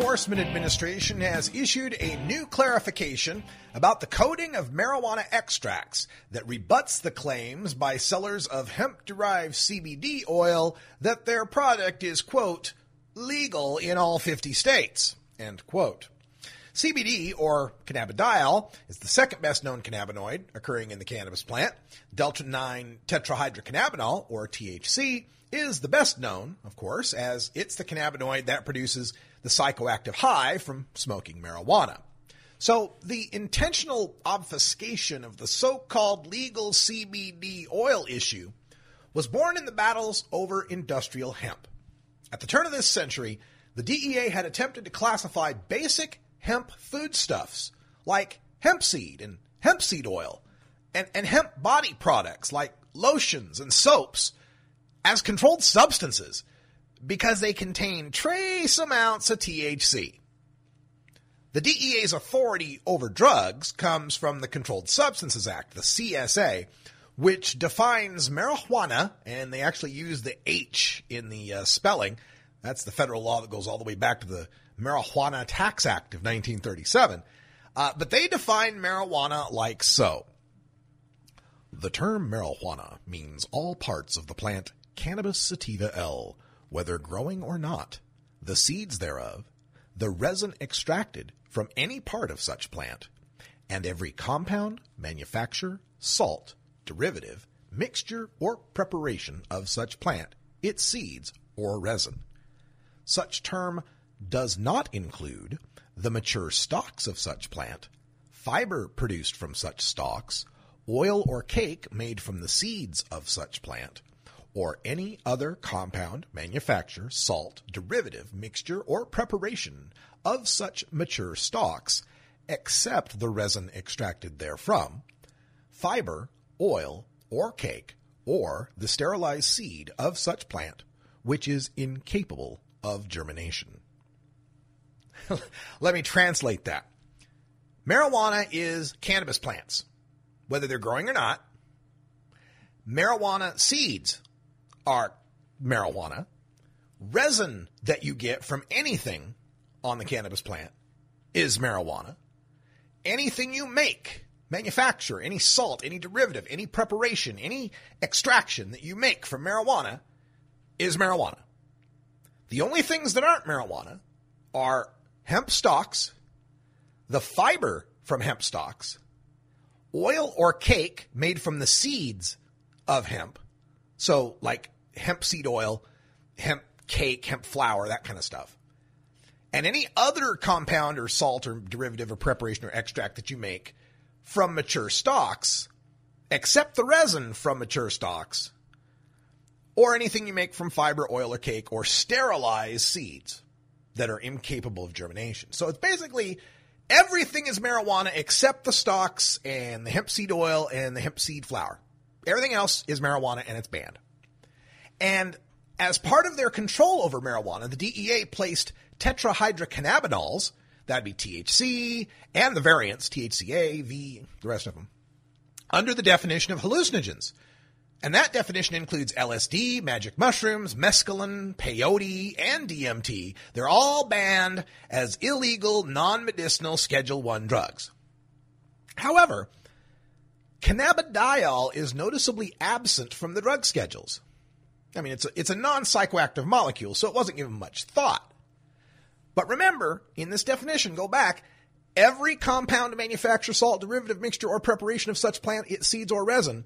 Enforcement Administration has issued a new clarification about the coding of marijuana extracts that rebuts the claims by sellers of hemp derived CBD oil that their product is, quote, legal in all 50 states, end quote. CBD, or cannabidiol, is the second best known cannabinoid occurring in the cannabis plant. Delta 9 tetrahydrocannabinol, or THC, is the best known, of course, as it's the cannabinoid that produces the psychoactive high from smoking marijuana. So the intentional obfuscation of the so-called legal CBD oil issue was born in the battles over industrial hemp. At the turn of this century, the DEA had attempted to classify basic hemp foodstuffs like hemp seed and hemp seed oil and, and hemp body products like lotions and soaps as controlled substances because they contain trace amounts of THC. The DEA's authority over drugs comes from the Controlled Substances Act, the CSA, which defines marijuana, and they actually use the H in the uh, spelling. That's the federal law that goes all the way back to the Marijuana Tax Act of 1937. Uh, but they define marijuana like so. The term marijuana means all parts of the plant Cannabis sativa L, whether growing or not, the seeds thereof, the resin extracted from any part of such plant, and every compound, manufacture, salt, derivative, mixture, or preparation of such plant, its seeds, or resin. Such term does not include the mature stalks of such plant, fiber produced from such stalks, oil or cake made from the seeds of such plant, or any other compound, manufacture, salt, derivative, mixture, or preparation of such mature stalks, except the resin extracted therefrom, fiber, oil, or cake, or the sterilized seed of such plant, which is incapable of germination. [laughs] Let me translate that. Marijuana is cannabis plants, whether they're growing or not. Marijuana seeds are marijuana. Resin that you get from anything on the cannabis plant is marijuana. Anything you make, manufacture, any salt, any derivative, any preparation, any extraction that you make from marijuana is marijuana. The only things that aren't marijuana are hemp stalks, the fiber from hemp stalks, oil or cake made from the seeds of hemp. So, like hemp seed oil, hemp cake, hemp flour, that kind of stuff. And any other compound or salt or derivative or preparation or extract that you make from mature stalks, except the resin from mature stalks, or anything you make from fiber, oil, or cake, or sterilized seeds that are incapable of germination. So it's basically everything is marijuana except the stalks and the hemp seed oil and the hemp seed flour. Everything else is marijuana and it's banned. And as part of their control over marijuana, the DEA placed tetrahydrocannabinols, that'd be THC, and the variants, THCA, V, the rest of them, under the definition of hallucinogens. And that definition includes LSD, magic mushrooms, mescaline, peyote, and DMT. They're all banned as illegal, non-medicinal Schedule 1 drugs. However, cannabidiol is noticeably absent from the drug schedules. I mean, it's a, it's a non-psychoactive molecule, so it wasn't given much thought. But remember, in this definition, go back, every compound manufacture salt, derivative, mixture, or preparation of such plant seeds or resin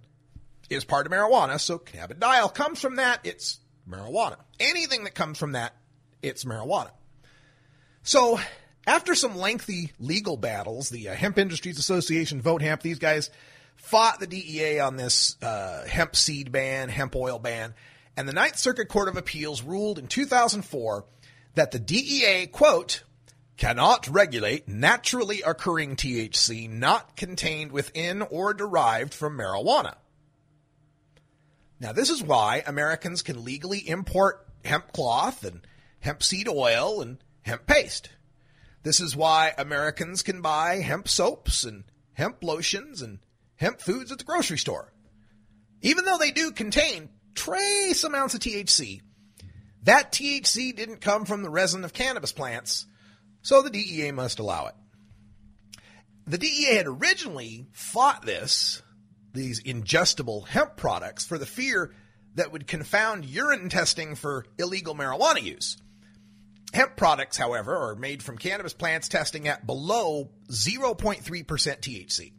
is part of marijuana. So cannabidiol comes from that, it's marijuana. Anything that comes from that, it's marijuana. So after some lengthy legal battles, the uh, Hemp Industries Association, Vote Hemp, these guys fought the DEA on this uh, hemp seed ban, hemp oil ban, and the Ninth Circuit Court of Appeals ruled in 2004 that the DEA, quote, cannot regulate naturally occurring THC not contained within or derived from marijuana. Now, this is why Americans can legally import hemp cloth and hemp seed oil and hemp paste. This is why Americans can buy hemp soaps and hemp lotions and hemp foods at the grocery store. Even though they do contain trace amounts of THC, that THC didn't come from the resin of cannabis plants, so the DEA must allow it. The DEA had originally fought this, these ingestible hemp products, for the fear that would confound urine testing for illegal marijuana use. Hemp products, however, are made from cannabis plants testing at below 0.3% THC.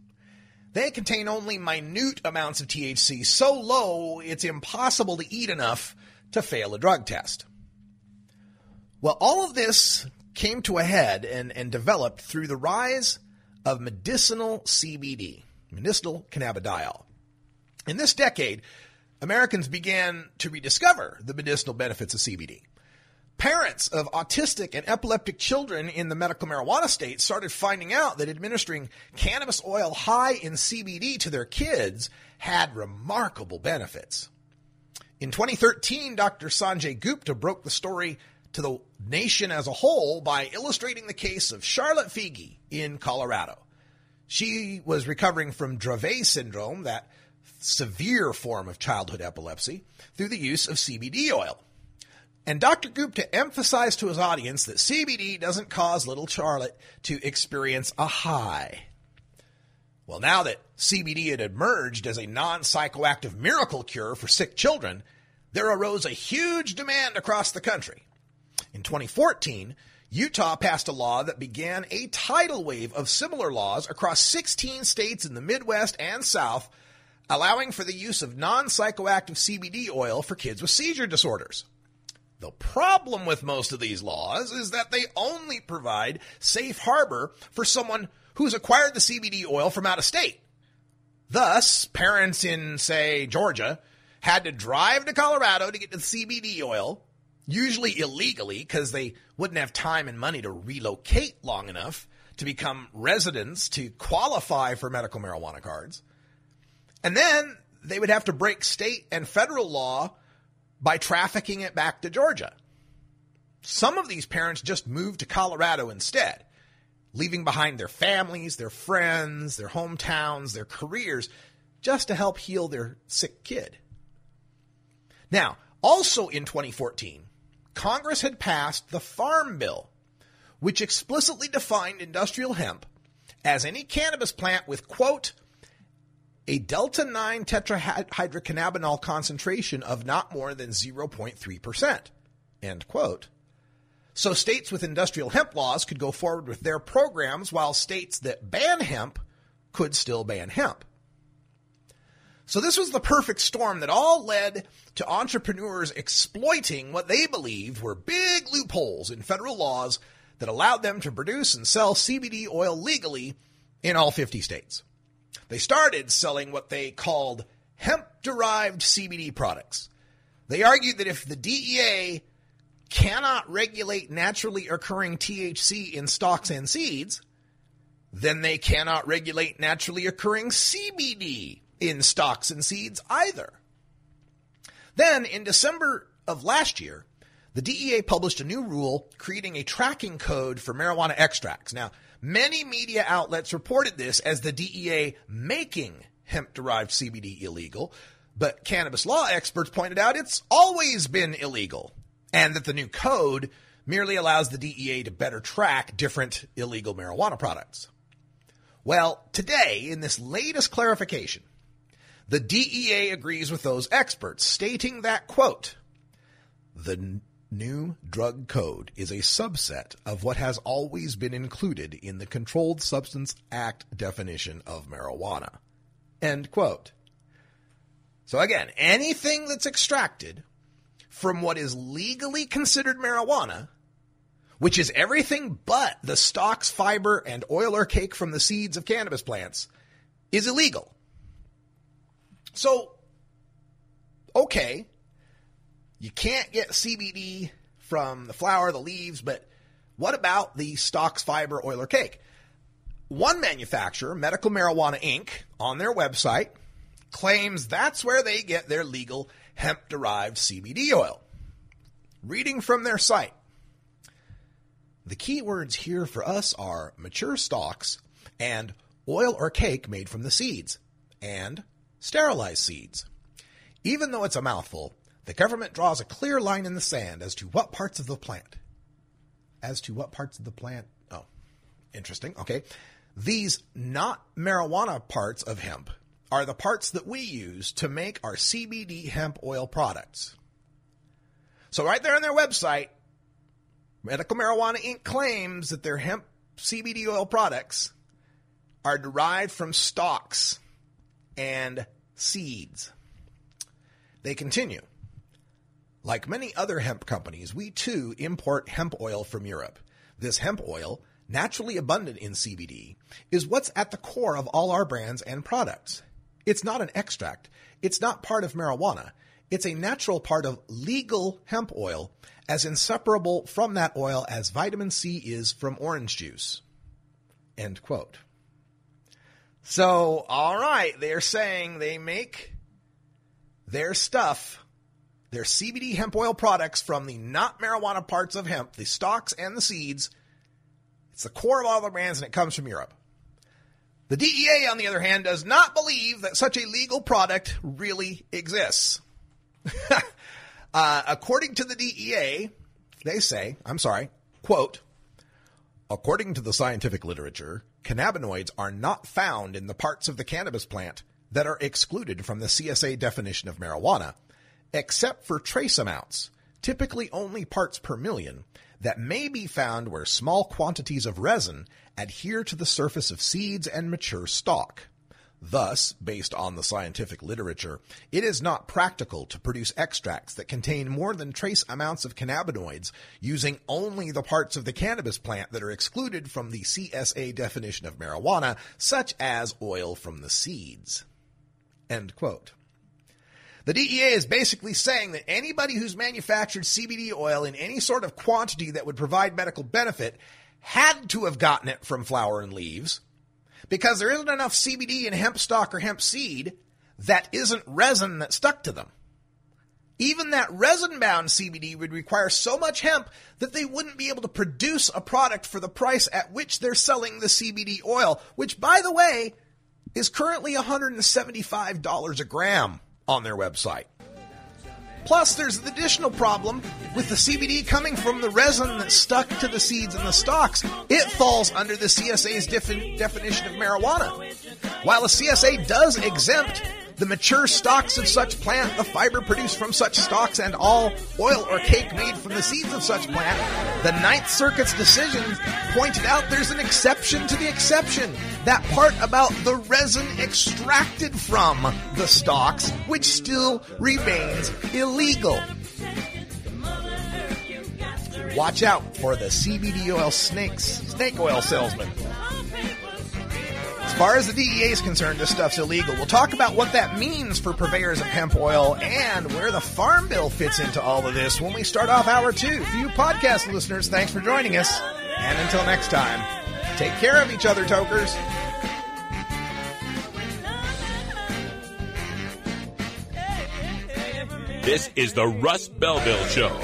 They contain only minute amounts of THC, so low it's impossible to eat enough to fail a drug test. Well, all of this came to a head and, and developed through the rise of medicinal CBD, medicinal cannabidiol. In this decade, Americans began to rediscover the medicinal benefits of CBD. Parents of autistic and epileptic children in the medical marijuana state started finding out that administering cannabis oil high in CBD to their kids had remarkable benefits. In 2013, Dr. Sanjay Gupta broke the story to the nation as a whole by illustrating the case of Charlotte Figi in Colorado. She was recovering from Dravet syndrome, that severe form of childhood epilepsy, through the use of CBD oil. And Dr. Gupta emphasized to his audience that CBD doesn't cause little Charlotte to experience a high. Well, now that CBD had emerged as a non psychoactive miracle cure for sick children, there arose a huge demand across the country. In 2014, Utah passed a law that began a tidal wave of similar laws across 16 states in the Midwest and South, allowing for the use of non psychoactive CBD oil for kids with seizure disorders. The problem with most of these laws is that they only provide safe harbor for someone who's acquired the CBD oil from out of state. Thus, parents in, say, Georgia had to drive to Colorado to get the CBD oil, usually illegally because they wouldn't have time and money to relocate long enough to become residents to qualify for medical marijuana cards. And then they would have to break state and federal law by trafficking it back to Georgia. Some of these parents just moved to Colorado instead, leaving behind their families, their friends, their hometowns, their careers, just to help heal their sick kid. Now, also in 2014, Congress had passed the Farm Bill, which explicitly defined industrial hemp as any cannabis plant with, quote, a delta 9 tetrahydrocannabinol concentration of not more than 0.3%. End quote. So states with industrial hemp laws could go forward with their programs while states that ban hemp could still ban hemp. So this was the perfect storm that all led to entrepreneurs exploiting what they believed were big loopholes in federal laws that allowed them to produce and sell CBD oil legally in all 50 states. They started selling what they called hemp derived CBD products. They argued that if the DEA cannot regulate naturally occurring THC in stalks and seeds, then they cannot regulate naturally occurring CBD in stalks and seeds either. Then, in December of last year, the DEA published a new rule creating a tracking code for marijuana extracts. Now, many media outlets reported this as the DEA making hemp derived CBD illegal, but cannabis law experts pointed out it's always been illegal and that the new code merely allows the DEA to better track different illegal marijuana products. Well, today, in this latest clarification, the DEA agrees with those experts, stating that, quote, the new drug code is a subset of what has always been included in the Controlled Substance Act definition of marijuana. End quote. So again, anything that's extracted from what is legally considered marijuana, which is everything but the stalks, fiber, and oil or cake from the seeds of cannabis plants, is illegal. So, okay, you can't get CBD from the flower, the leaves, but what about the stalks, fiber, oil, or cake? One manufacturer, Medical Marijuana Inc., on their website claims that's where they get their legal hemp derived CBD oil. Reading from their site, the key words here for us are mature stalks and oil or cake made from the seeds and sterilized seeds. Even though it's a mouthful, the government draws a clear line in the sand as to what parts of the plant. As to what parts of the plant. Oh, interesting. Okay. These not marijuana parts of hemp are the parts that we use to make our CBD hemp oil products. So, right there on their website, Medical Marijuana Inc. claims that their hemp CBD oil products are derived from stalks and seeds. They continue. Like many other hemp companies, we too import hemp oil from Europe. This hemp oil, naturally abundant in CBD, is what's at the core of all our brands and products. It's not an extract. It's not part of marijuana. It's a natural part of legal hemp oil, as inseparable from that oil as vitamin C is from orange juice. End quote. So, all right, they're saying they make their stuff, their CBD hemp oil products from the not marijuana parts of hemp, the stalks and the seeds. It's the core of all the brands and it comes from Europe. The DEA, on the other hand, does not believe that such a legal product really exists. [laughs] uh, according to the DEA, they say, I'm sorry, quote, according to the scientific literature, cannabinoids are not found in the parts of the cannabis plant that are excluded from the CSA definition of marijuana, except for trace amounts, typically only parts per million, that may be found where small quantities of resin adhere to the surface of seeds and mature stalk. Thus, based on the scientific literature, it is not practical to produce extracts that contain more than trace amounts of cannabinoids using only the parts of the cannabis plant that are excluded from the CSA definition of marijuana, such as oil from the seeds. End quote. The DEA is basically saying that anybody who's manufactured CBD oil in any sort of quantity that would provide medical benefit had to have gotten it from flower and leaves because there isn't enough CBD in hemp stalk or hemp seed that isn't resin that stuck to them. Even that resin bound CBD would require so much hemp that they wouldn't be able to produce a product for the price at which they're selling the CBD oil, which by the way is currently $175 a gram on their website. Plus, there's an additional problem with the CBD coming from the resin that's stuck to the seeds and the stalks. It falls under the CSA's defi- definition of marijuana. While the CSA does exempt the mature stalks of such plant, the fiber produced from such stalks, and all oil or cake made from the seeds of such plant, the Ninth Circuit's decision pointed out there's an exception to the exception. That part about the resin extracted from the stalks, which still remains illegal. Watch out for the CBD oil snakes, snake oil salesman. Far as the DEA is concerned, this stuff's illegal. We'll talk about what that means for purveyors of hemp oil and where the Farm Bill fits into all of this when we start off hour two. For you podcast listeners, thanks for joining us. And until next time, take care of each other, tokers. This is the Russ Belville Show.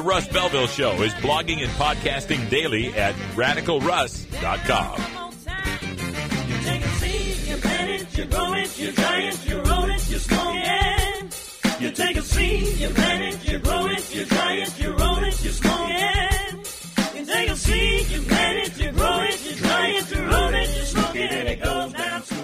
The Russ Belville Show is blogging and podcasting daily at radicalruss.com. You take a seed, you plant it, you grow it, you you roll it, you you take a seed, you plant it, you grow it, you you roll it, you smoke it, and it goes down smooth.